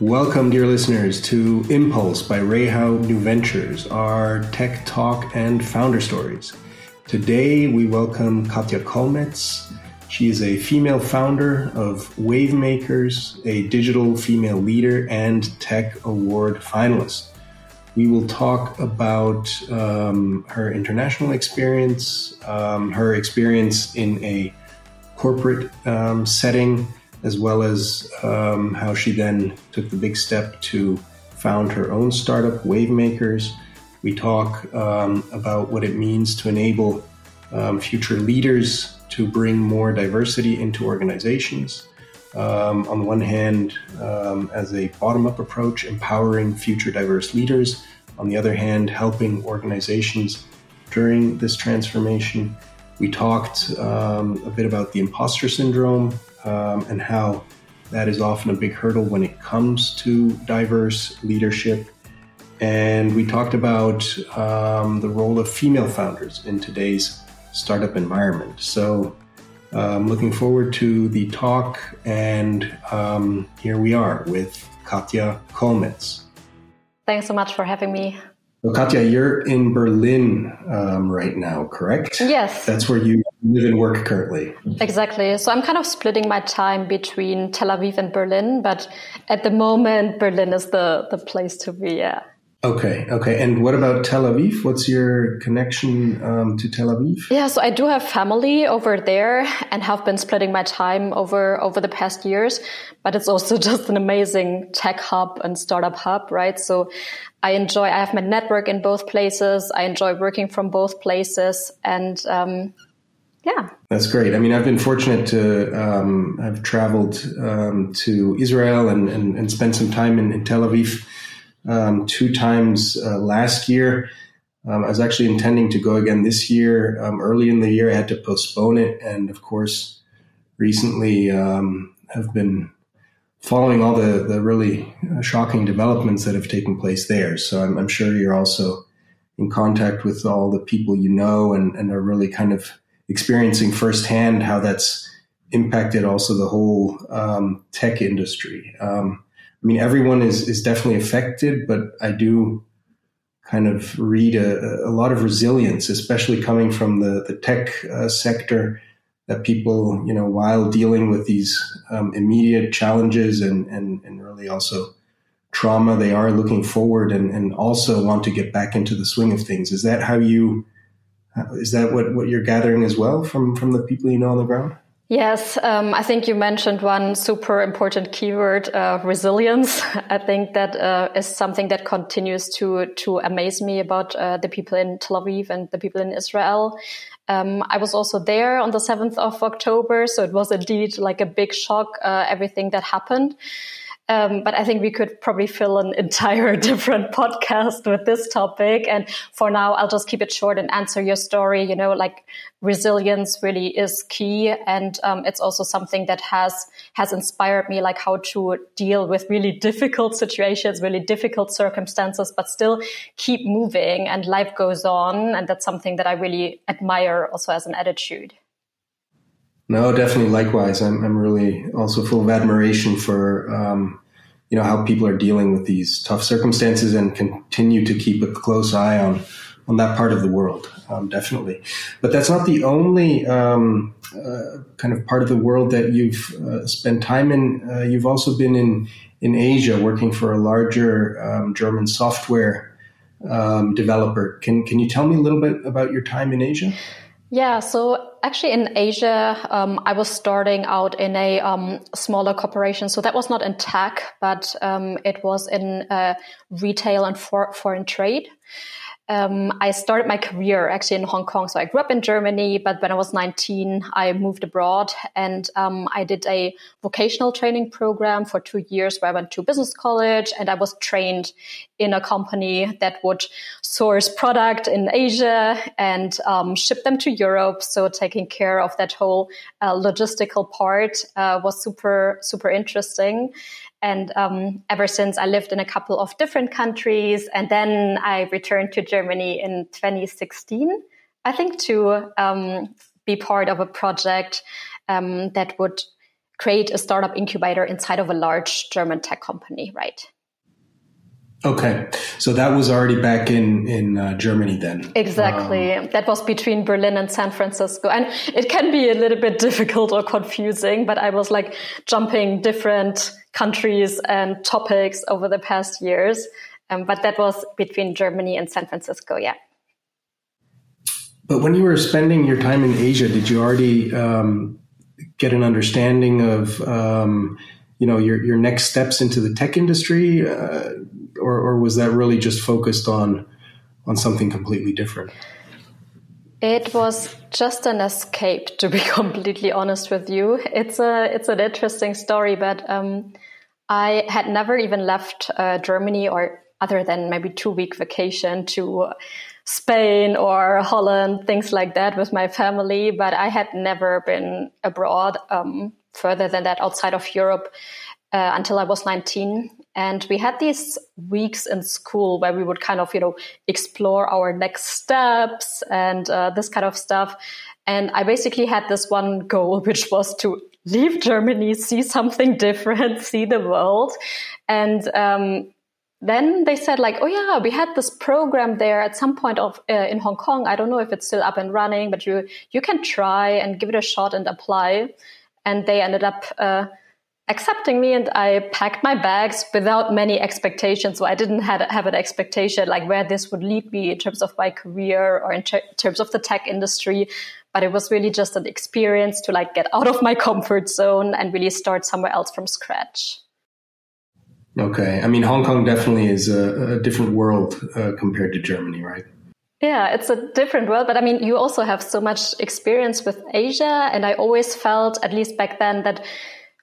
Welcome, dear listeners, to Impulse by Rehau New Ventures, our tech talk and founder stories. Today, we welcome Katja Kolmetz. She is a female founder of Wavemakers, a digital female leader and tech award finalist. We will talk about um, her international experience, um, her experience in a corporate um, setting, as well as um, how she then took the big step to found her own startup, Wavemakers. We talk um, about what it means to enable um, future leaders to bring more diversity into organizations. Um, on the one hand, um, as a bottom up approach, empowering future diverse leaders. On the other hand, helping organizations during this transformation. We talked um, a bit about the imposter syndrome, um, and how that is often a big hurdle when it comes to diverse leadership. And we talked about um, the role of female founders in today's startup environment. So I'm um, looking forward to the talk, and um, here we are with Katja Kolmetz. Thanks so much for having me. Well, Katja, you're in Berlin um, right now, correct? Yes. That's where you live and work currently. Exactly. So I'm kind of splitting my time between Tel Aviv and Berlin, but at the moment, Berlin is the, the place to be. Yeah. Okay, okay. And what about Tel Aviv? What's your connection um, to Tel Aviv? Yeah, so I do have family over there and have been splitting my time over over the past years. But it's also just an amazing tech hub and startup hub, right? So I enjoy. I have my network in both places. I enjoy working from both places, and um, yeah, that's great. I mean, I've been fortunate to um, have traveled um, to Israel and, and, and spent some time in, in Tel Aviv um, two times uh, last year. Um, I was actually intending to go again this year. Um, early in the year, I had to postpone it, and of course, recently um, have been following all the the really uh, shocking developments that have taken place there. So I'm, I'm, sure you're also in contact with all the people you know, and, and are really kind of experiencing firsthand how that's impacted also the whole um, tech industry. Um, I mean, everyone is, is definitely affected, but I do kind of read a, a lot of resilience, especially coming from the, the tech uh, sector, that people, you know, while dealing with these um, immediate challenges and, and, and really also trauma, they are looking forward and, and also want to get back into the swing of things. Is that how you, is that what, what you're gathering as well from, from the people you know on the ground? Yes, um, I think you mentioned one super important keyword, uh, resilience. I think that uh, is something that continues to to amaze me about uh, the people in Tel Aviv and the people in Israel. Um, I was also there on the seventh of October, so it was indeed like a big shock. Uh, everything that happened. Um, but I think we could probably fill an entire different podcast with this topic. And for now, I'll just keep it short and answer your story. You know, like resilience really is key. And um, it's also something that has, has inspired me, like how to deal with really difficult situations, really difficult circumstances, but still keep moving and life goes on. And that's something that I really admire also as an attitude. No, definitely. Likewise, I'm I'm really also full of admiration for um, you know how people are dealing with these tough circumstances and continue to keep a close eye on on that part of the world. Um, definitely, but that's not the only um, uh, kind of part of the world that you've uh, spent time in. Uh, you've also been in in Asia, working for a larger um, German software um, developer. Can can you tell me a little bit about your time in Asia? Yeah, so actually in Asia, um, I was starting out in a um, smaller corporation. So that was not in tech, but um, it was in uh, retail and for- foreign trade um, I started my career actually in Hong Kong. So I grew up in Germany, but when I was 19, I moved abroad and um, I did a vocational training program for two years where I went to business college and I was trained in a company that would source product in Asia and um, ship them to Europe. So taking care of that whole uh, logistical part uh, was super, super interesting. And um, ever since, I lived in a couple of different countries, and then I returned to Germany in 2016. I think to um, be part of a project um, that would create a startup incubator inside of a large German tech company, right? Okay, so that was already back in in uh, Germany then. Exactly, um, that was between Berlin and San Francisco, and it can be a little bit difficult or confusing. But I was like jumping different countries and topics over the past years. Um, but that was between Germany and San Francisco, yeah. But when you were spending your time in Asia, did you already um, get an understanding of um, you know your your next steps into the tech industry, uh, or, or was that really just focused on on something completely different? It was just an escape, to be completely honest with you. It's a it's an interesting story, but um, I had never even left uh, Germany, or other than maybe two week vacation to Spain or Holland, things like that, with my family. But I had never been abroad um, further than that outside of Europe uh, until I was 19. And we had these weeks in school where we would kind of, you know, explore our next steps and uh, this kind of stuff. And I basically had this one goal, which was to leave Germany, see something different, see the world. And um, then they said like, oh yeah, we had this program there at some point of uh, in Hong Kong. I don't know if it's still up and running, but you you can try and give it a shot and apply. And they ended up uh, accepting me, and I packed my bags without many expectations. So I didn't have, have an expectation like where this would lead me in terms of my career or in ter- terms of the tech industry but it was really just an experience to like get out of my comfort zone and really start somewhere else from scratch. Okay. I mean, Hong Kong definitely is a, a different world uh, compared to Germany, right? Yeah, it's a different world, but I mean, you also have so much experience with Asia. And I always felt, at least back then, that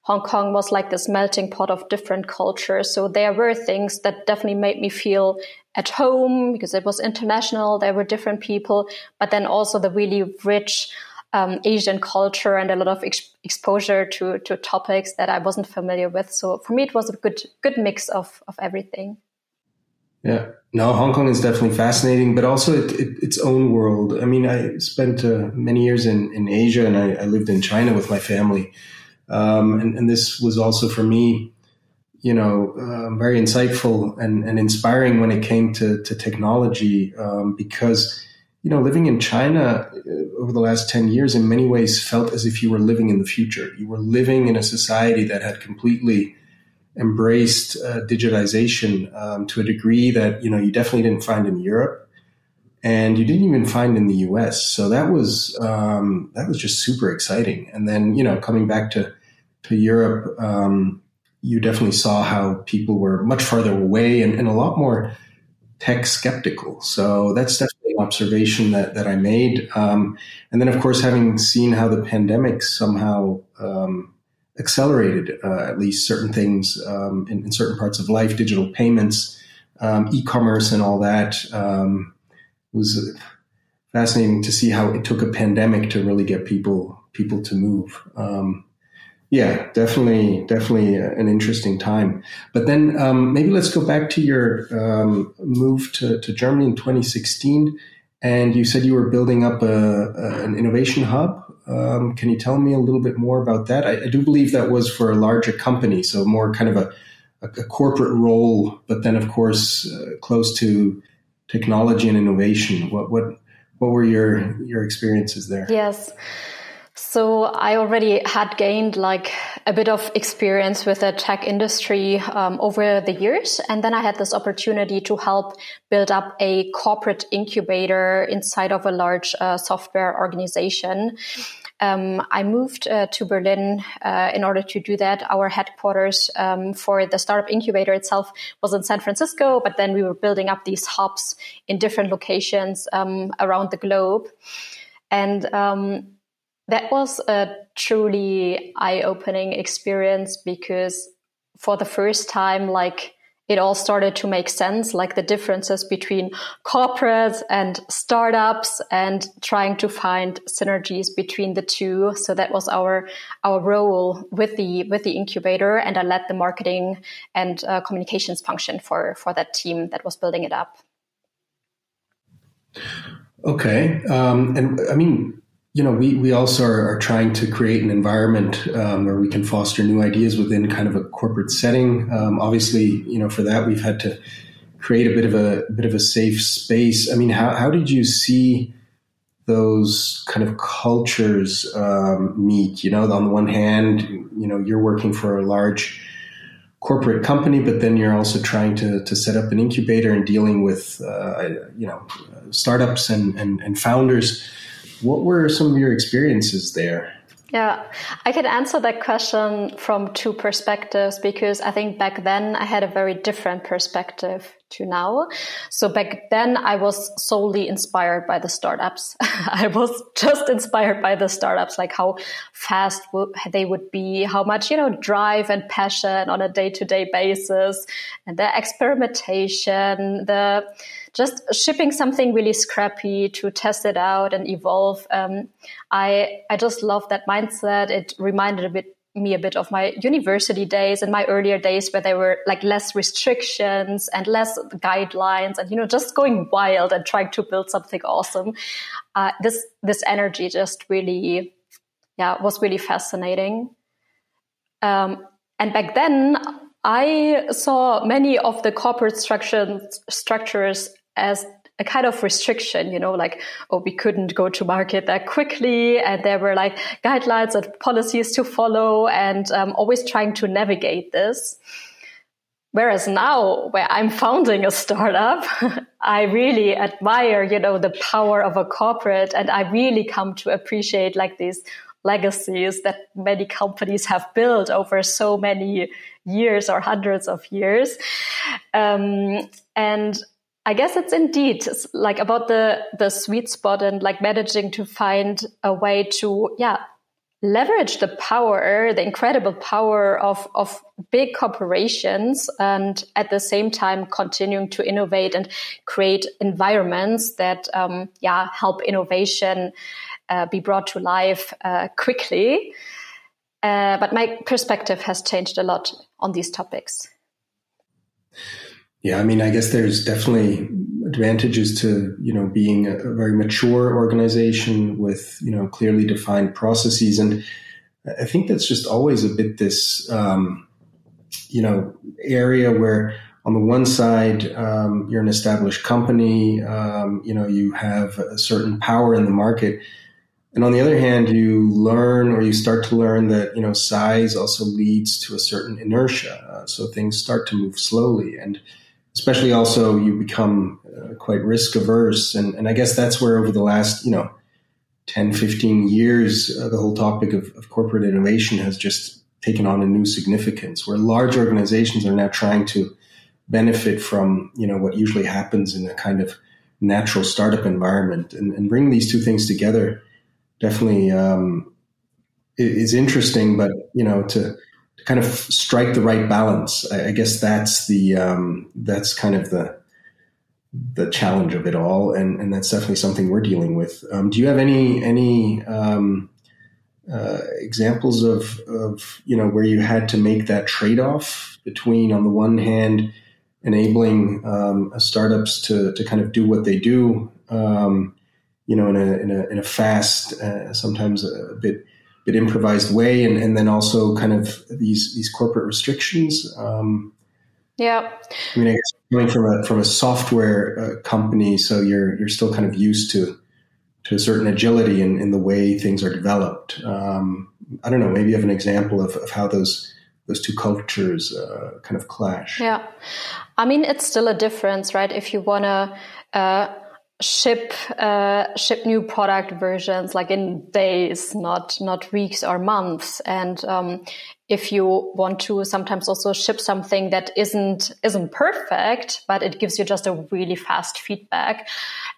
Hong Kong was like this melting pot of different cultures. So there were things that definitely made me feel at home because it was international. There were different people, but then also the really rich um, Asian culture and a lot of ex- exposure to to topics that I wasn't familiar with. So for me, it was a good good mix of of everything. Yeah, no, Hong Kong is definitely fascinating, but also it, it, its own world. I mean, I spent uh, many years in in Asia, and I, I, lived in China with my family, um, and, and this was also for me you know, uh, very insightful and, and inspiring when it came to, to technology um, because, you know, living in China uh, over the last 10 years in many ways felt as if you were living in the future. You were living in a society that had completely embraced uh, digitization um, to a degree that, you know, you definitely didn't find in Europe and you didn't even find in the US. So that was, um, that was just super exciting. And then, you know, coming back to, to Europe, um, you definitely saw how people were much farther away and, and a lot more tech skeptical. So that's definitely an observation that, that I made. Um, and then, of course, having seen how the pandemic somehow um, accelerated uh, at least certain things um, in, in, certain parts of life, digital payments, um, e-commerce, and all that was fascinating to see how it took a pandemic to really get people people to move. Um, yeah, definitely, definitely an interesting time. But then um, maybe let's go back to your um, move to, to Germany in 2016. And you said you were building up a, a, an innovation hub. Um, can you tell me a little bit more about that? I, I, do believe that was for a larger company, so more kind of a, a corporate role, but then, of course, uh, close to technology and innovation. What what what were your your experiences there? Yes. So I already had gained like a bit of experience with the tech industry um, over the years. And then I had this opportunity to help build up a corporate incubator inside of a large uh, software organization. Um, I moved uh, to Berlin uh, in order to do that. Our headquarters um, for the startup incubator itself was in San Francisco, but then we were building up these hubs in different locations um, around the globe. And um, that was a truly eye-opening experience because for the first time, like it all started to make sense, like the differences between corporates and startups and trying to find synergies between the two. So that was our, our role with the, with the incubator. And I led the marketing and uh, communications function for, for that team that was building it up. Okay. Um, and I mean, you know, we, we also are, are trying to create an environment um, where we can foster new ideas within kind of a corporate setting. Um, obviously, you know, for that we've had to create a bit of a, a bit of a safe space. I mean, how how did you see those kind of cultures um, meet? You know, on the one hand, you know, you're working for a large corporate company, but then you're also trying to, to set up an incubator and dealing with, uh, you know, startups and, and, and founders. What were some of your experiences there? Yeah, I can answer that question from two perspectives because I think back then I had a very different perspective to now. So back then I was solely inspired by the startups. I was just inspired by the startups, like how fast they would be, how much, you know, drive and passion on a day to day basis and the experimentation, the, just shipping something really scrappy to test it out and evolve. Um, I I just love that mindset. It reminded a bit me a bit of my university days and my earlier days where there were like less restrictions and less guidelines and you know just going wild and trying to build something awesome. Uh, this this energy just really yeah was really fascinating. Um, and back then I saw many of the corporate structures structures as a kind of restriction, you know, like, oh, we couldn't go to market that quickly. And there were like guidelines and policies to follow and um, always trying to navigate this. Whereas now, where I'm founding a startup, I really admire, you know, the power of a corporate and I really come to appreciate like these legacies that many companies have built over so many years or hundreds of years. Um, and I guess it's indeed like about the the sweet spot and like managing to find a way to yeah leverage the power, the incredible power of of big corporations, and at the same time continuing to innovate and create environments that um, yeah help innovation uh, be brought to life uh, quickly. Uh, but my perspective has changed a lot on these topics. Yeah, I mean, I guess there's definitely advantages to you know being a, very mature organization with you know clearly defined processes, and I think that's just always a bit this um, you know area where on the one side um, you're an established company, um, you know you have a certain power in the market. And on the other hand, you learn or you start to learn that, you know, size also leads to a certain inertia. Uh, so things start to move slowly. And, especially also you become uh, quite risk averse. And, and I guess that's where over the last, you know, 10, 15 years, uh, the whole topic of, of, corporate innovation has just taken on a new significance where large organizations are now trying to benefit from, you know, what usually happens in a kind of natural startup environment and, and bring these two things together definitely um, is interesting, but, you know, to, to kind of strike the right balance. I, I guess that's the um, that's kind of the the challenge of it all, and and that's definitely something we're dealing with. Um, do you have any any um, uh, examples of of you know where you had to make that trade off between on the one hand enabling um, startups to to kind of do what they do, um, you know, in a in a in a fast, uh, sometimes a, a bit bit improvised way, and, and then also kind of these these corporate restrictions. Um, yeah, I mean, I guess coming from a from a software uh, company, so you're you're still kind of used to to a certain agility in, in the way things are developed. Um, I don't know. Maybe you have an example of, of how those those two cultures uh, kind of clash. Yeah, I mean, it's still a difference, right? If you want to uh, ship uh, ship new product versions like in days, not not weeks or months. And um, if you want to sometimes also ship something that isn't isn't perfect, but it gives you just a really fast feedback.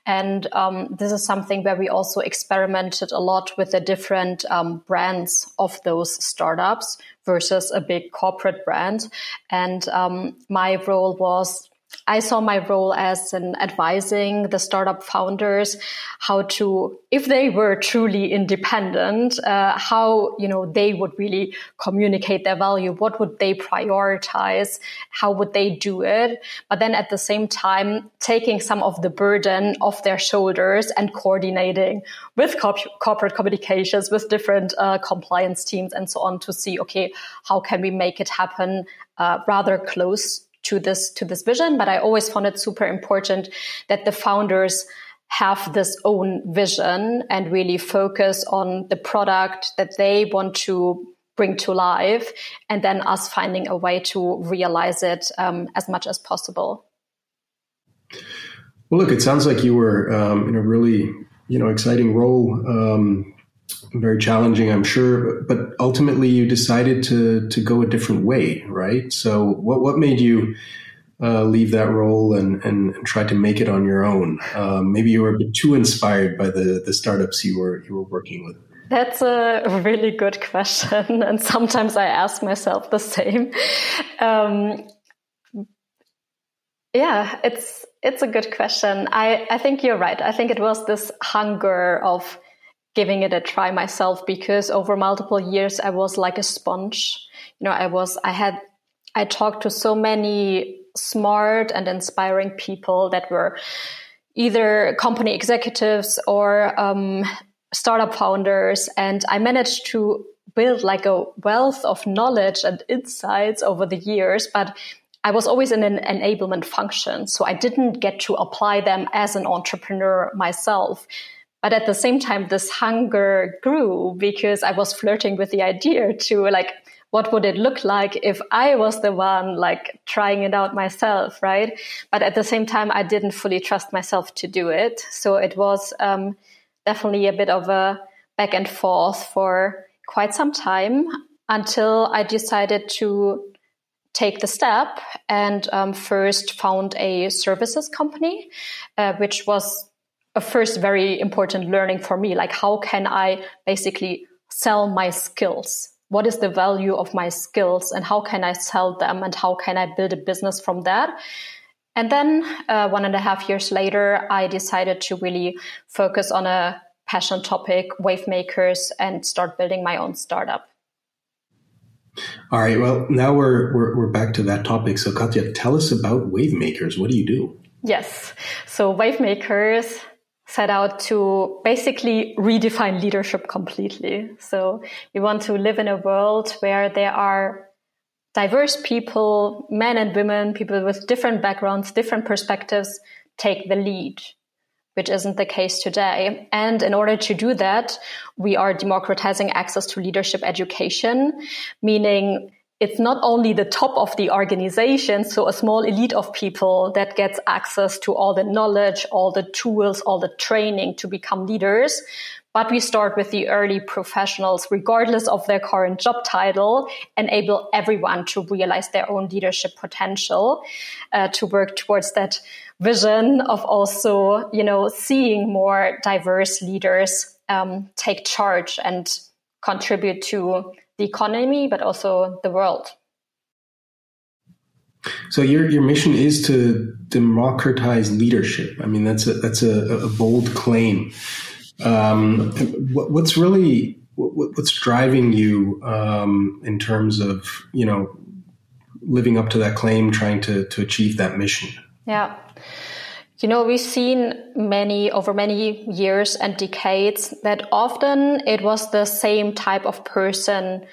And um, this is something where we also experimented a lot with the different um, brands of those startups versus a big corporate brand. And um, my role was I saw my role as an advising the startup founders how to, if they were truly independent, uh, how you know they would really communicate their value. What would they prioritize? How would they do it? But then at the same time, taking some of the burden off their shoulders and coordinating with corporate communications, with different uh, compliance teams, and so on to see, okay, how can we make it happen uh, rather close to this to this vision but i always found it super important that the founders have this own vision and really focus on the product that they want to bring to life and then us finding a way to realize it um, as much as possible. Well look it sounds like you were um, in a really you know exciting role um, very challenging, I'm sure. But ultimately, you decided to to go a different way, right? So, what what made you uh, leave that role and, and, and try to make it on your own? Um, maybe you were a bit too inspired by the the startups you were you were working with. That's a really good question, and sometimes I ask myself the same. Um, yeah, it's it's a good question. I, I think you're right. I think it was this hunger of giving it a try myself because over multiple years I was like a sponge. You know, I was, I had, I talked to so many smart and inspiring people that were either company executives or um, startup founders. And I managed to build like a wealth of knowledge and insights over the years, but I was always in an enablement function. So I didn't get to apply them as an entrepreneur myself. But at the same time, this hunger grew because I was flirting with the idea to like, what would it look like if I was the one like trying it out myself, right? But at the same time, I didn't fully trust myself to do it. So it was um, definitely a bit of a back and forth for quite some time until I decided to take the step and um, first found a services company, uh, which was a first very important learning for me. Like, how can I basically sell my skills? What is the value of my skills and how can I sell them and how can I build a business from that? And then uh, one and a half years later, I decided to really focus on a passion topic, Wavemakers, and start building my own startup. All right. Well, now we're, we're, we're back to that topic. So, Katja, tell us about Wavemakers. What do you do? Yes. So, Wavemakers set out to basically redefine leadership completely. So we want to live in a world where there are diverse people, men and women, people with different backgrounds, different perspectives take the lead, which isn't the case today. And in order to do that, we are democratizing access to leadership education, meaning it's not only the top of the organization, so a small elite of people that gets access to all the knowledge, all the tools, all the training to become leaders. But we start with the early professionals, regardless of their current job title, enable everyone to realize their own leadership potential, uh, to work towards that vision of also, you know, seeing more diverse leaders um, take charge and contribute to the economy, but also the world. So your your mission is to democratize leadership. I mean, that's a that's a, a bold claim. Um, what, what's really what, what's driving you um, in terms of you know living up to that claim, trying to to achieve that mission? Yeah. You know, we've seen many over many years and decades that often it was the same type of person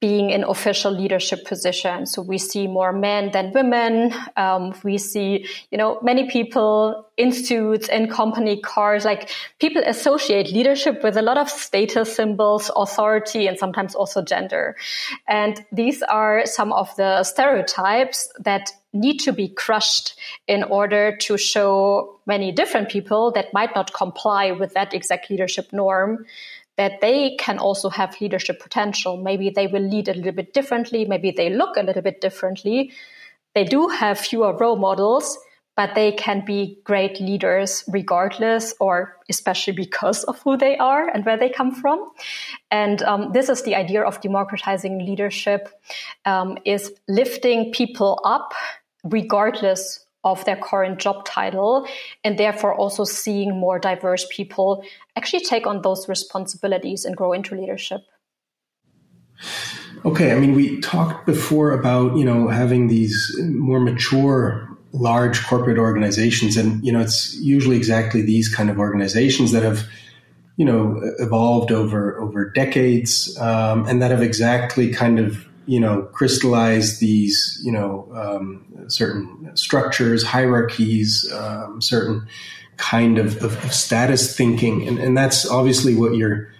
being in official leadership positions. So we see more men than women. Um, we see, you know, many people in suits, in company cars. Like people associate leadership with a lot of status symbols, authority, and sometimes also gender. And these are some of the stereotypes that need to be crushed in order to show many different people that might not comply with that exact leadership norm that they can also have leadership potential. Maybe they will lead a little bit differently. Maybe they look a little bit differently. They do have fewer role models, but they can be great leaders regardless or especially because of who they are and where they come from. And um, this is the idea of democratizing leadership um, is lifting people up regardless of their current job title and therefore also seeing more diverse people actually take on those responsibilities and grow into leadership. Okay, I mean, we talked before about you know having these more mature, large corporate organizations, and you know it's usually exactly these kind of organizations that have you know evolved over over decades, um, and that have exactly kind of you know crystallize these you know um, certain structures, hierarchies, um, certain kind of, of, of status thinking, and, and that's obviously what you're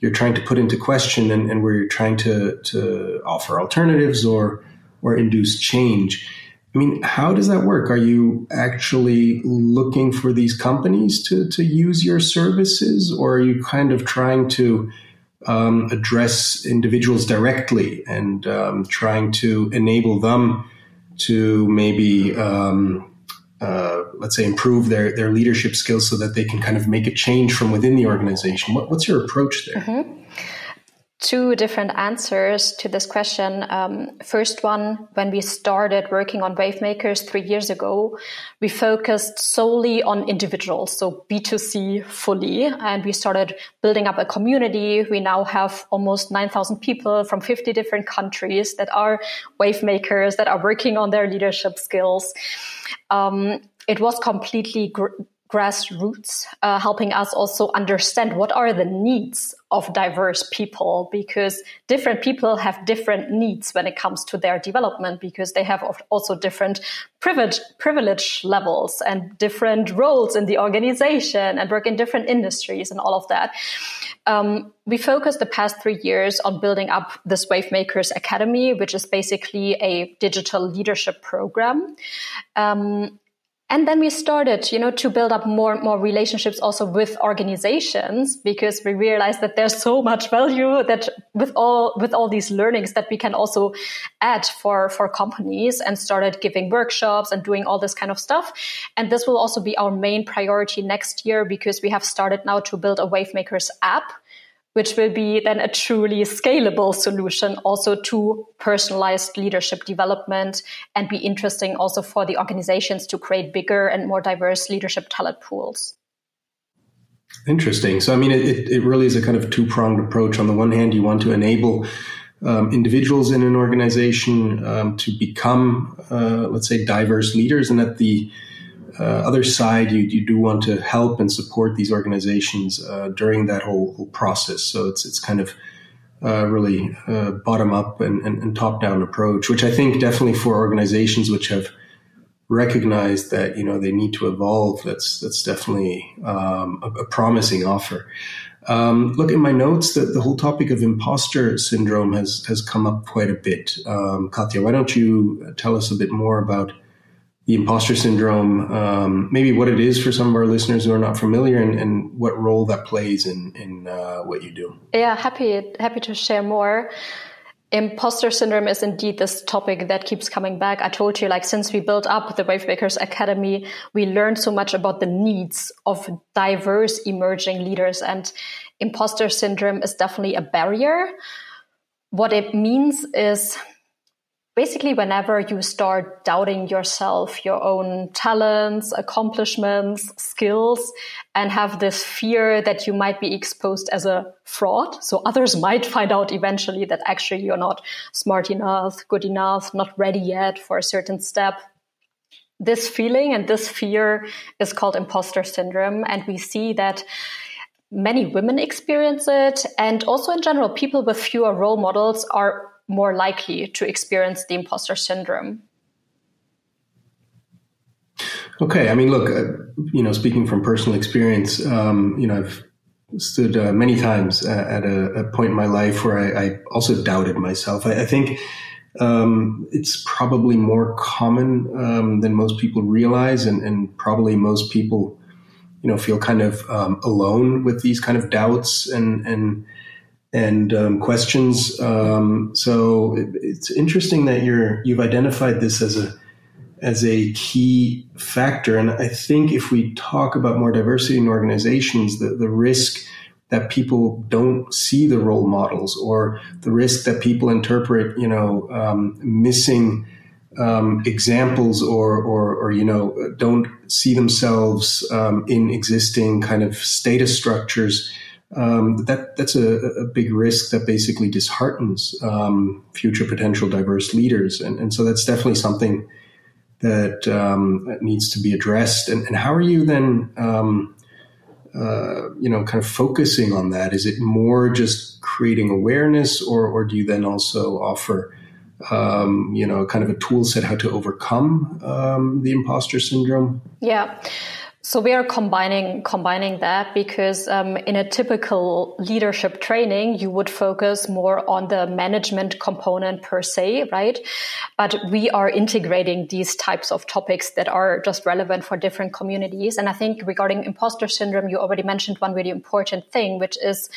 you're trying to put into question and, and where you're trying to, to offer alternatives or or induce change. I mean, how does that work? Are you actually looking for these companies to, to use your services, or are you kind of trying to um, address individuals directly and um, trying to enable them to maybe um, uh, let's say improve their their leadership skills so that they can kind of make a change from within the organization what, what's your approach there mm-hmm. Two different answers to this question. Um, first one when we started working on wavemakers three years ago we focused solely on individuals so b2c fully and we started building up a community. We now have almost 9000 people from 50 different countries that are wavemakers that are working on their leadership skills. Um, it was completely gr- grassroots, uh, helping us also understand what are the needs of diverse people because different people have different needs when it comes to their development because they have also different privilege, privilege levels and different roles in the organization and work in different industries and all of that. Um, we focused the past three years on building up this Wavemakers Academy, which is basically a digital leadership program. Um, and then we started, you know, to build up more and more relationships also with organizations because we realized that there's so much value that with all, with all these learnings that we can also add for, for companies and started giving workshops and doing all this kind of stuff. And this will also be our main priority next year because we have started now to build a Wavemakers app which will be then a truly scalable solution also to personalized leadership development and be interesting also for the organizations to create bigger and more diverse leadership talent pools. Interesting. So, I mean, it, it really is a kind of two pronged approach. On the one hand, you want to enable um, individuals in an organization um, to become, uh, let's say, diverse leaders, and at the other side, you, you do want to help and support these organizations uh, during that whole, whole, process. So it's it's kind of uh, really uh, bottom up and, and, and, top down approach, which I think definitely for organizations which have recognized that you know they need to evolve. That's that's definitely um, a, a, promising offer. Um, look in my notes that the whole topic of imposter syndrome has has come up quite a bit. Um, Katja, why don't you tell us a bit more about the imposter syndrome, um, maybe what it is for some of our listeners who are not familiar, and, and what role that plays in in uh, what you do. Yeah, happy happy to share more. Imposter syndrome is indeed this topic that keeps coming back. I told you, like, since we built up the Wavemakers Academy, we learned so much about the needs of diverse emerging leaders, and imposter syndrome is definitely a barrier. What it means is basically whenever you start doubting yourself, your own talents, accomplishments, skills, and have this fear that you might be exposed as a fraud. So others might find out eventually that actually you're not smart enough, good enough, not ready yet for a certain step. This feeling and this fear is called imposter syndrome. And we see that many women experience it. And also in general, people with fewer role models are more likely to experience the imposter syndrome. Okay, I mean, look, uh, you know, speaking from personal experience, um, you know, I've stood uh, many times at a, a, point in my life where I, I also doubted myself. I, I think um, it's probably more common um, than most people realize, and, and, probably most people, you know, feel kind of um, alone with these kind of doubts and and and um, questions. Um, so it, it's interesting that you're you've identified this as a as a key factor. And I think if we talk about more diversity in organizations, the, the risk that people don't see the role models or the risk that people interpret, you know, um, missing um, examples or, or, or, you know, don't see themselves um, in existing kind of status structures, um, that that's a, a, big risk that basically disheartens um, future potential diverse leaders, and, and so that's definitely something that um, needs to be addressed. And, and, how are you then, um, uh, you know, kind of focusing on that? Is it more just creating awareness, or or do you then also offer um, you know, kind of a tool set how to overcome um, the imposter syndrome? Yeah. So we are combining combining that because um, in a typical leadership training, you would focus more on the management component per se, right? But we are integrating these types of topics that are just relevant for different communities. And I think regarding imposter syndrome, you already mentioned one really important thing, which is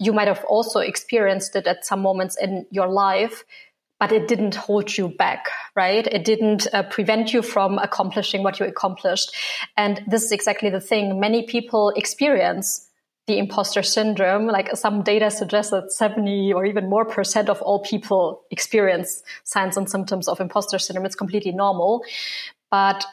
you might have also experienced it at some moments in your life but it didn't hold you back, right? It didn't uh, prevent you from accomplishing what you accomplished. And this is exactly the thing. Many people experience the imposter syndrome. Like some data suggests that 70 or even more percent of all people experience signs and symptoms of imposter syndrome. It's completely normal. But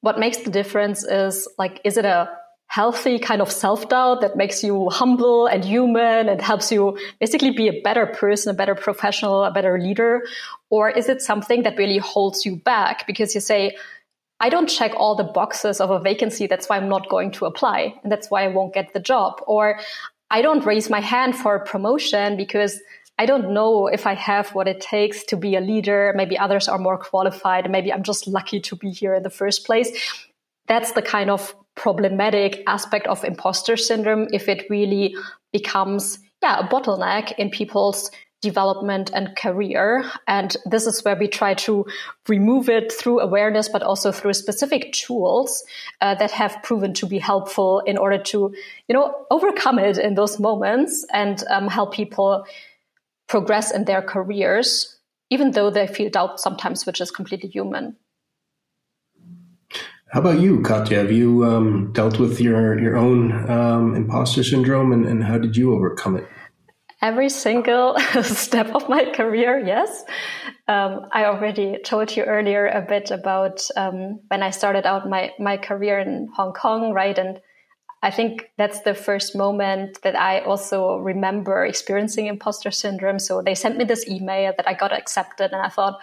what makes the difference is like, is it a healthy kind of self-doubt that makes you humble and human and helps you basically be a better person, a better professional, a better leader? Or is it something that really holds you back because you say, I don't check all the boxes of a vacancy. That's why I'm not going to apply. And that's why I won't get the job. Or I don't raise my hand for a promotion because I don't know if I have what it takes to be a leader. Maybe others are more qualified. Maybe I'm just lucky to be here in the first place. That's the kind of problematic aspect of imposter syndrome if it really becomes yeah a bottleneck in people's development and career. And this is where we try to remove it through awareness but also through specific tools uh, that have proven to be helpful in order to you know overcome it in those moments and um, help people progress in their careers even though they feel doubt sometimes which is completely human how about you, Katja? Have you um, dealt with your your own um, imposter syndrome, and, and how did you overcome it? Every single step of my career, yes. Um, I already told you earlier a bit about um, when I started out my my career in Hong Kong, right? And I think that's the first moment that I also remember experiencing imposter syndrome. So they sent me this email that I got accepted, and I thought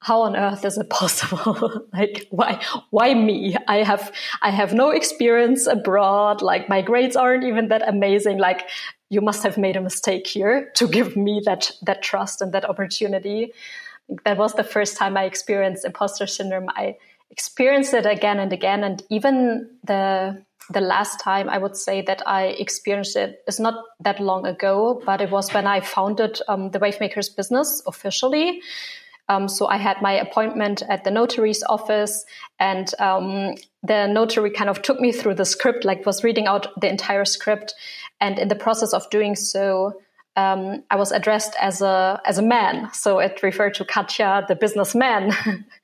how on earth is it possible? like, why, why me? I have, I have no experience abroad. Like, my grades aren't even that amazing. Like, you must have made a mistake here to give me that, that trust and that opportunity. That was the first time I experienced imposter syndrome. I experienced it again and again. And even the, the last time I would say that I experienced it is not that long ago, but it was when I founded um, the Wavemakers business officially. Um, so I had my appointment at the notary's office, and um, the notary kind of took me through the script, like was reading out the entire script. And in the process of doing so, um, I was addressed as a as a man, so it referred to Katja, the businessman,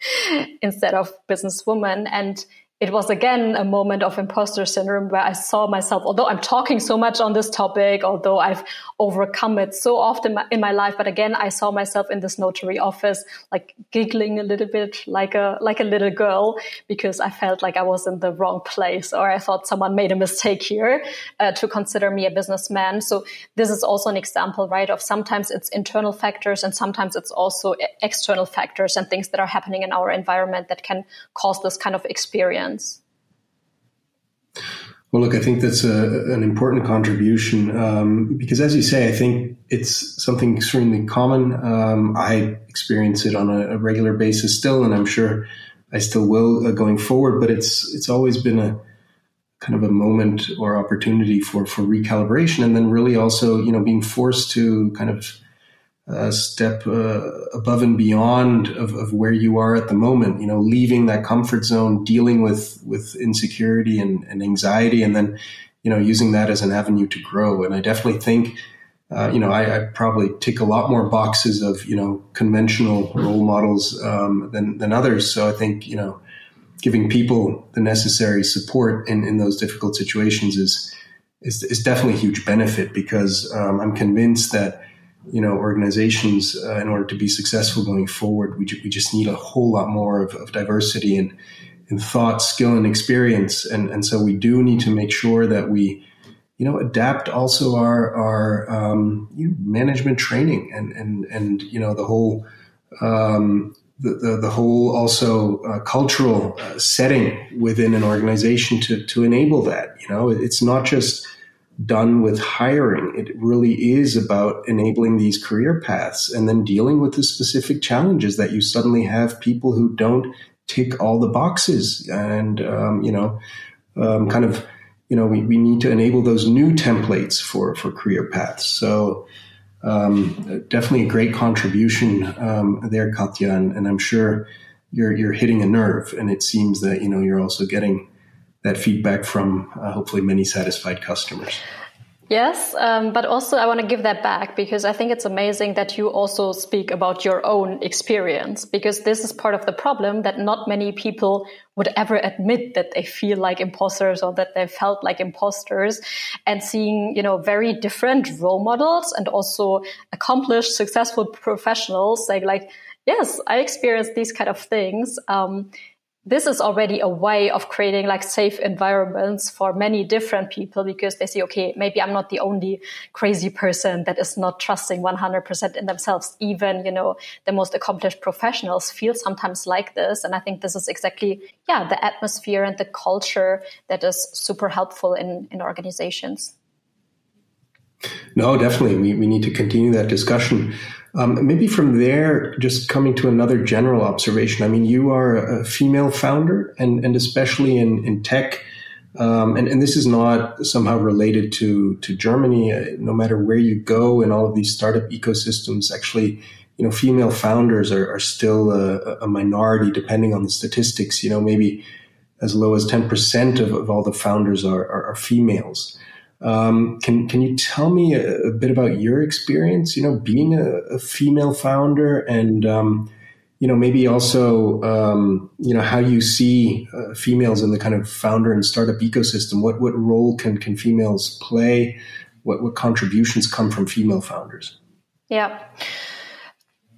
instead of businesswoman. And it was again a moment of imposter syndrome where I saw myself, although I'm talking so much on this topic, although I've overcome it so often in my life, but again, I saw myself in this notary office, like giggling a little bit like a, like a little girl because I felt like I was in the wrong place or I thought someone made a mistake here uh, to consider me a businessman. So this is also an example, right? Of sometimes it's internal factors and sometimes it's also external factors and things that are happening in our environment that can cause this kind of experience. Well, look, I think that's a, an important contribution um, because, as you say, I think it's something extremely common. Um, I experience it on a, a, regular basis still, and I'm sure I still will uh, going forward. But it's it's always been a kind of a moment or opportunity for for recalibration, and then really also, you know, being forced to kind of step uh, above and beyond of, of where you are at the moment. You know, leaving that comfort zone, dealing with with insecurity and, and anxiety, and then you know using that as an avenue to grow. And I definitely think. Uh, you know, I, I, probably tick a lot more boxes of you know conventional role models um, than than others. So I think you know, giving people the necessary support in, in those difficult situations is is, is definitely a huge benefit because um, I'm convinced that you know organizations uh, in order to be successful going forward. We, ju- we just need a whole lot more of, of diversity and in thought, skill, and experience, and and so we do need to make sure that we you know adapt also our our um, you know, management training and and and you know the whole um, the, the, the whole also uh, cultural uh, setting within an organization to to enable that you know it's not just done with hiring it really is about enabling these career paths and then dealing with the specific challenges that you suddenly have people who don't tick all the boxes and um, you know um, kind of you know, we, we need to enable those new templates for, for career paths. So um, definitely a great contribution um, there, Katja, and, and, I'm sure you're you're hitting a nerve, and it seems that you know you're also getting that feedback from uh, hopefully many satisfied customers. Yes, um, but also I want to give that back because I think it's amazing that you also speak about your own experience because this is part of the problem that not many people would ever admit that they feel like imposters or that they felt like imposters and seeing, you know, very different role models and also accomplished, successful professionals saying like, yes, I experienced these kind of things. Um, this is already a way of creating like safe environments for many different people because they say, okay, maybe I'm not the only crazy person that is not trusting 100% in themselves. Even, you know, the most accomplished professionals feel sometimes like this. And I think this is exactly, yeah, the atmosphere and the culture that is super helpful in, in organizations. No, definitely. We, we need to continue that discussion. Um, maybe from there, just coming to another general observation. I mean, you are a female founder, and, and especially in, in tech, um, and, and this is not somehow related to, to Germany. Uh, no matter where you go in all of these startup ecosystems, actually, you know, female founders are, are still a, a minority, depending on the statistics. You know, maybe as low as 10% of, of all the founders are, are, are females. Um, can can you tell me a, a, bit about your experience? You know, being a, a female founder, and um, you know, maybe also um, you know how you see uh, females in the kind of founder and startup ecosystem. What what role can can females play? What what contributions come from female founders? Yeah.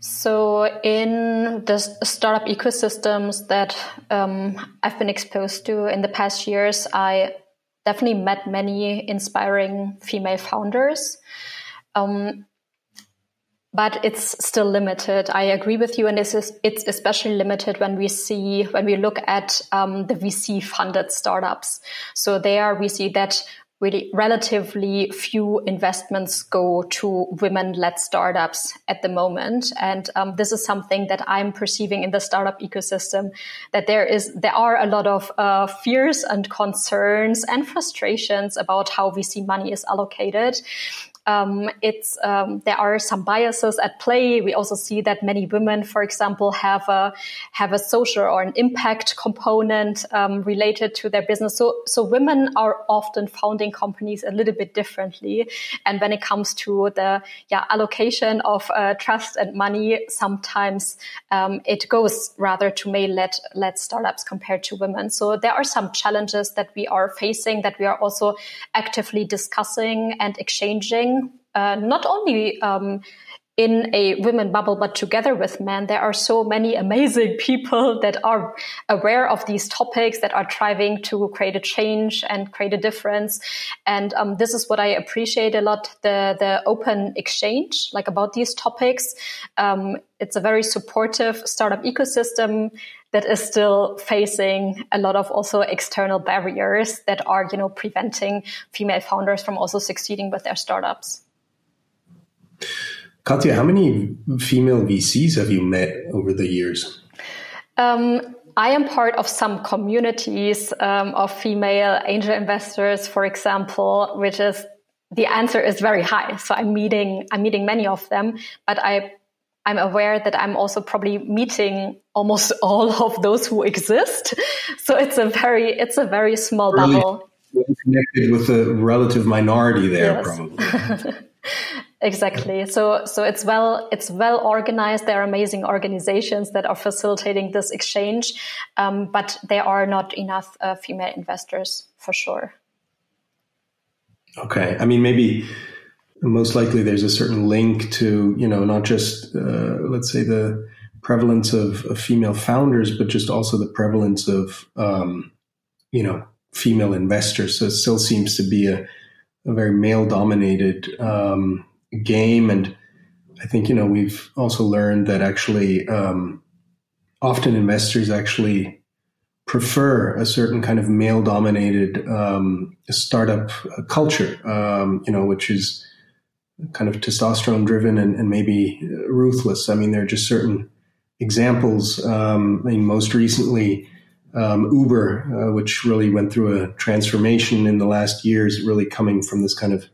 So, in the startup ecosystems that um, I've been exposed to in the past years, I definitely met many inspiring female founders. Um, but it's still limited. I agree with you, and it's it's especially limited when we see when we look at um, the VC funded startups. So there we see that really relatively few investments go to women-led startups at the moment. And um, this is something that i'm perceiving in the startup ecosystem that there is there are a lot of uh, fears and concerns and frustrations about how vc money is allocated um, it's um, there are some biases at play. We also see that many women, for example, have a have a social or an impact component um, related to their business. So so women are often founding companies a little bit differently. And when it comes to the yeah allocation of uh, trust and money, sometimes um, it goes rather to male led led startups compared to women. So there are some challenges that we are facing that we are also actively discussing and exchanging uh, not only um, in a women bubble, but together with men, there are so many amazing people that are aware of these topics that are striving to create a change and create a difference. And um, this is what I appreciate a lot the the open exchange, like about these topics. Um, it's a very supportive startup ecosystem that is still facing a lot of also external barriers that are, you know, preventing female founders from also succeeding with their startups. Katja, how many female VCs have you met over the years? Um, I am part of some communities um, of female angel investors, for example, which is the answer is very high. So I'm meeting I'm meeting many of them, but I I'm aware that I'm also probably meeting almost all of those who exist. So it's a very it's a very small really bubble. Connected with a relative minority there, yes. probably. Exactly. So, so it's well, it's well organized. There are amazing organizations that are facilitating this exchange, um, but there are not enough uh, female investors for sure. Okay. I mean, maybe most likely there's a certain link to you know not just uh, let's say the prevalence of, of, female founders, but just also the prevalence of um, you know female investors. So it still seems to be a, a very male dominated um, game, and I think you know we've also learned that actually um, often investors actually prefer a certain kind of male dominated um, startup culture, um, you know, which is kind of testosterone driven and, and, maybe ruthless. I mean, there are just certain examples. Um, I mean, most recently, um, Uber, uh, which really went through a transformation in the last years, really coming from this kind of,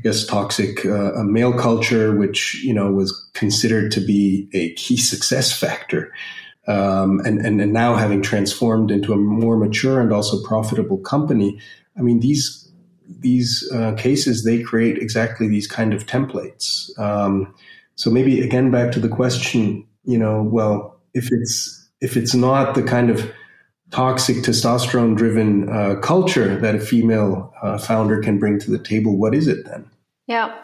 I guess, toxic uh, male culture, which you know was considered to be a key success factor. Um, and, and, and now having transformed into a more mature and also profitable company, I mean, these these uh, cases they create exactly these kind of templates. Um, so maybe again back to the question, you know, well, if it's if it's not the kind of toxic testosterone driven uh, culture that a female uh, founder can bring to the table, what is it then? Yeah.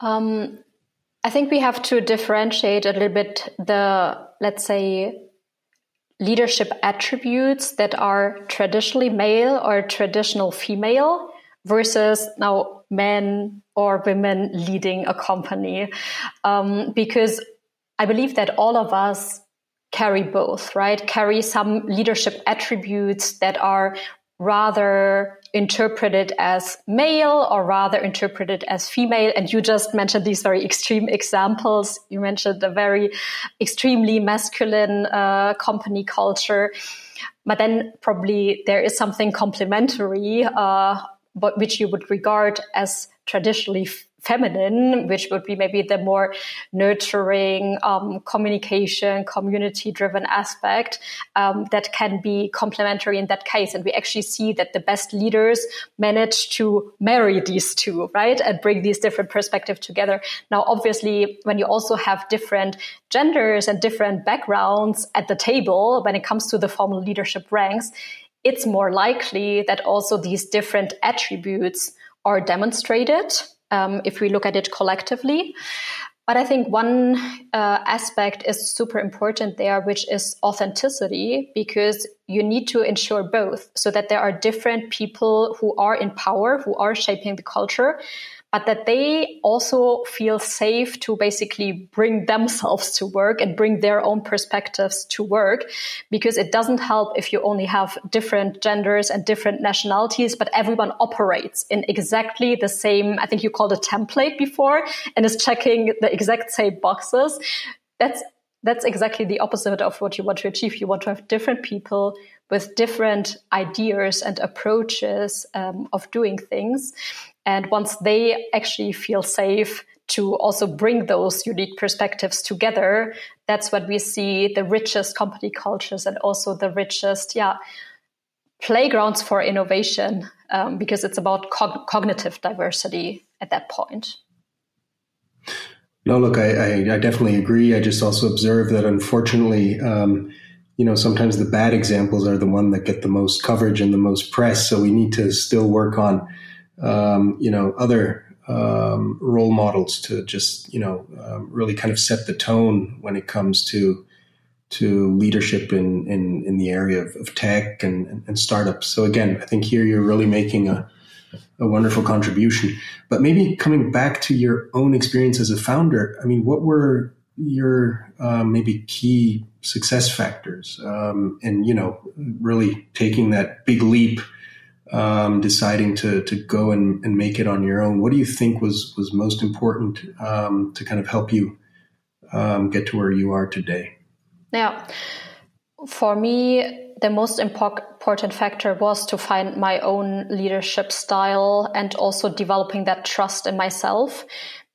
Um, I think we have to differentiate a little bit the, let's say, leadership attributes that are traditionally male or traditional female versus now men or women leading a company. Um, because I believe that all of us carry both, right? Carry some leadership attributes that are rather interpreted as male or rather interpreted as female. And you just mentioned these very extreme examples. You mentioned a very extremely masculine uh, company culture. But then probably there is something complementary, uh, but which you would regard as traditionally feminine, which would be maybe the more nurturing, um, communication, community driven aspect um, that can be complementary in that case. And we actually see that the best leaders manage to marry these two, right? And bring these different perspectives together. Now, obviously, when you also have different genders and different backgrounds at the table, when it comes to the formal leadership ranks, it's more likely that also these different attributes are demonstrated um, if we look at it collectively. But I think one uh, aspect is super important there, which is authenticity, because you need to ensure both so that there are different people who are in power, who are shaping the culture, but that they also feel safe to basically bring themselves to work and bring their own perspectives to work because it doesn't help if you only have different genders and different nationalities, but everyone operates in exactly the same, I think you called a template before and is checking the exact same boxes. That's that's exactly the opposite of what you want to achieve. You want to have different people with different ideas and approaches um, of doing things. And once they actually feel safe to also bring those unique perspectives together, that's when we see the richest company cultures and also the richest, yeah, playgrounds for innovation, um, because it's about cog- cognitive diversity at that point. No, look, I, I, I, definitely agree. I just also observe that unfortunately, um, you know, sometimes the bad examples are the one that get the most coverage and the most press. So we need to still work on um, you know, other um, role models to just, you know, um, really kind of set the tone when it comes to to leadership in, in, in the area of, of tech and, and startups. So again, I think here you're really making a, a wonderful contribution. But maybe coming back to your own experience as a founder, I mean, what were your um, maybe key success factors um, and you know really taking that big leap um, deciding to to go and, and make it on your own. What do you think was was most important um, to kind of help you um, get to where you are today? Yeah, for me, the most important factor was to find my own leadership style and also developing that trust in myself,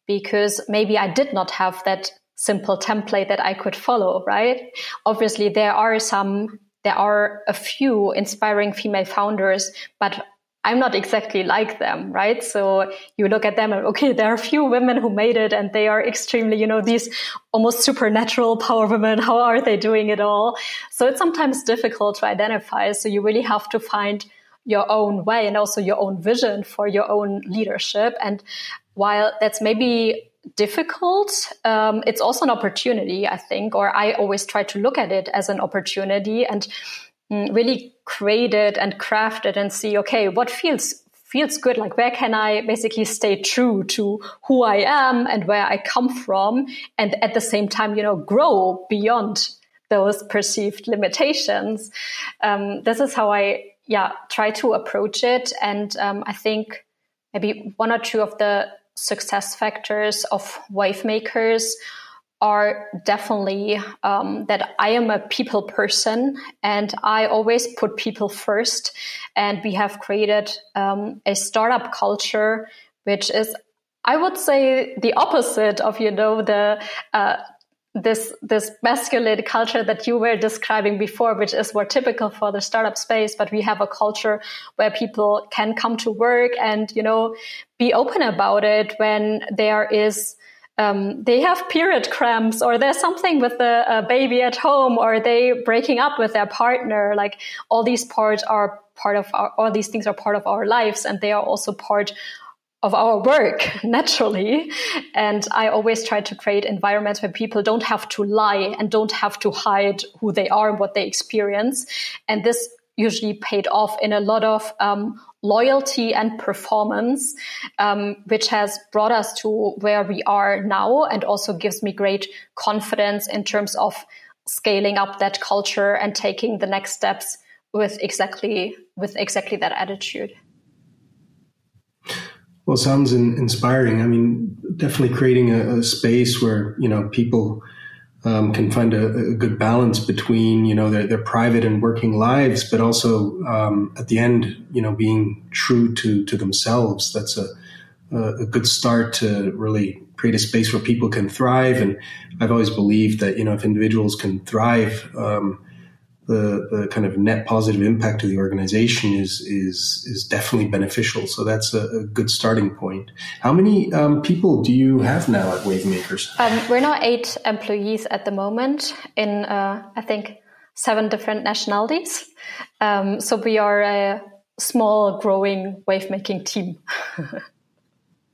because maybe I did not have that simple template that I could follow. Right? Obviously, there are some there are a few inspiring female founders, but I'm not exactly like them, right? So you look at them and okay, there are a few women who made it and they are extremely, you know, these almost supernatural power women. How are they doing it all? So it's sometimes difficult to identify. So you really have to find your own way and also your own vision for your own leadership. And while that's maybe difficult, um, it's also an opportunity, I think, or I always try to look at it as an opportunity and mm, really create it and craft it and see, okay, what feels feels good? Like where can i basically stay true to who i am and where i come from and at the same time you know grow beyond those perceived limitations? Um, this is how i yeah try to approach it. And um, i think maybe one or two of the success factors of Wavemakers are definitely um, that I am a people person and I always put people first. And we have created um, a startup culture, which is, I would say, the opposite of you know the uh, this this masculine culture that you were describing before, which is more typical for the startup space. But we have a culture where people can come to work and you know be open about it when there is. Um, they have period cramps or there's something with the uh, baby at home or they breaking up with their partner like all these parts are part of our all these things are part of our lives and they are also part of our work naturally. And I always try to create environments where people don't have to lie and don't have to hide who they are and what they experience. And this usually paid off in a lot of um, loyalty and performance, um, which has brought us to where we are now and also gives me great confidence in terms of scaling up that culture and taking the next steps with exactly with exactly that attitude. Well, sounds in, inspiring. I mean, definitely creating a, a space where you know people um, can find a, a, good balance between you know their, their private and working lives, but also um, at the end, you know, being true to to themselves. That's a a good start to really create a space where people can thrive. And I've always believed that you know if individuals can thrive. Um, the, the kind of net positive impact of the organization is is is definitely beneficial. So that's a, a good starting point. How many um, people do you have now at Wavemakers? Um, we're now eight employees at the moment in uh, I think seven different nationalities. Um, so we are a small, growing wave making team.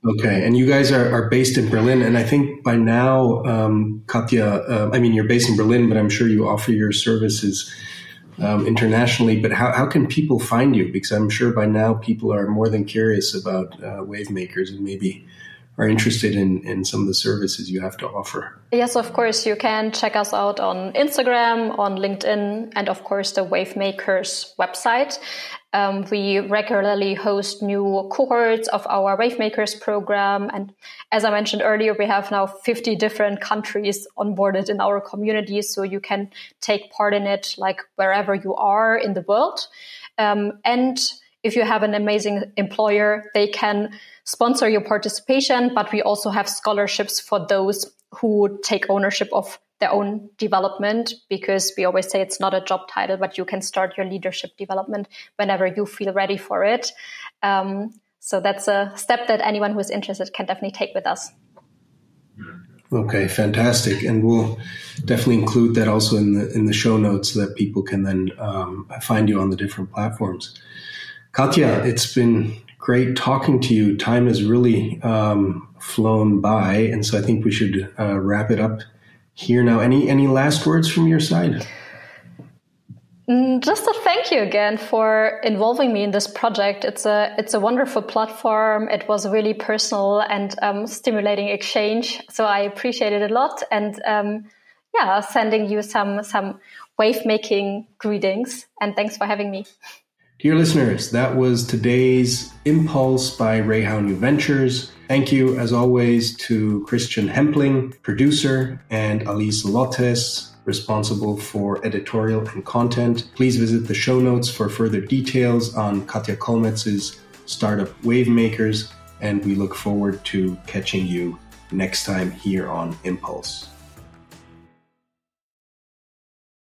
Okay, and you guys are, are based in Berlin, and I think by now, um, Katja, uh, I mean, you're based in Berlin, but I'm sure you offer your services um, internationally. But how, how can people find you? Because I'm sure by now people are more than curious about uh, Wavemakers and maybe are interested in, in some of the services you have to offer. Yes, of course. You can check us out on Instagram, on LinkedIn, and of course the Wavemakers website. Um, we regularly host new cohorts of our Wavemakers program. And as I mentioned earlier, we have now 50 different countries onboarded in our community. So you can take part in it like wherever you are in the world. Um, and if you have an amazing employer, they can sponsor your participation, but we also have scholarships for those who take ownership of their own development because we always say it's not a job title, but you can start your leadership development whenever you feel ready for it. Um, so that's a step that anyone who is interested can definitely take with us. Okay, fantastic, and we'll definitely include that also in the in the show notes so that people can then um, find you on the different platforms. Katja, it's been great talking to you. Time has really um, flown by, and so I think we should uh, wrap it up here now. Any any last words from your side? Mm, just a thank you again for involving me in this project. It's a it's a wonderful platform. It was a really personal and um, stimulating exchange, so I appreciate it a lot. And um, yeah, sending you some some wave making greetings and thanks for having me. Dear listeners, that was today's Impulse by Rehau New Ventures. Thank you, as always, to Christian Hempling, producer, and Alice Lottes, responsible for editorial and content. Please visit the show notes for further details on Katja Kolmetz's startup Wavemakers, and we look forward to catching you next time here on Impulse.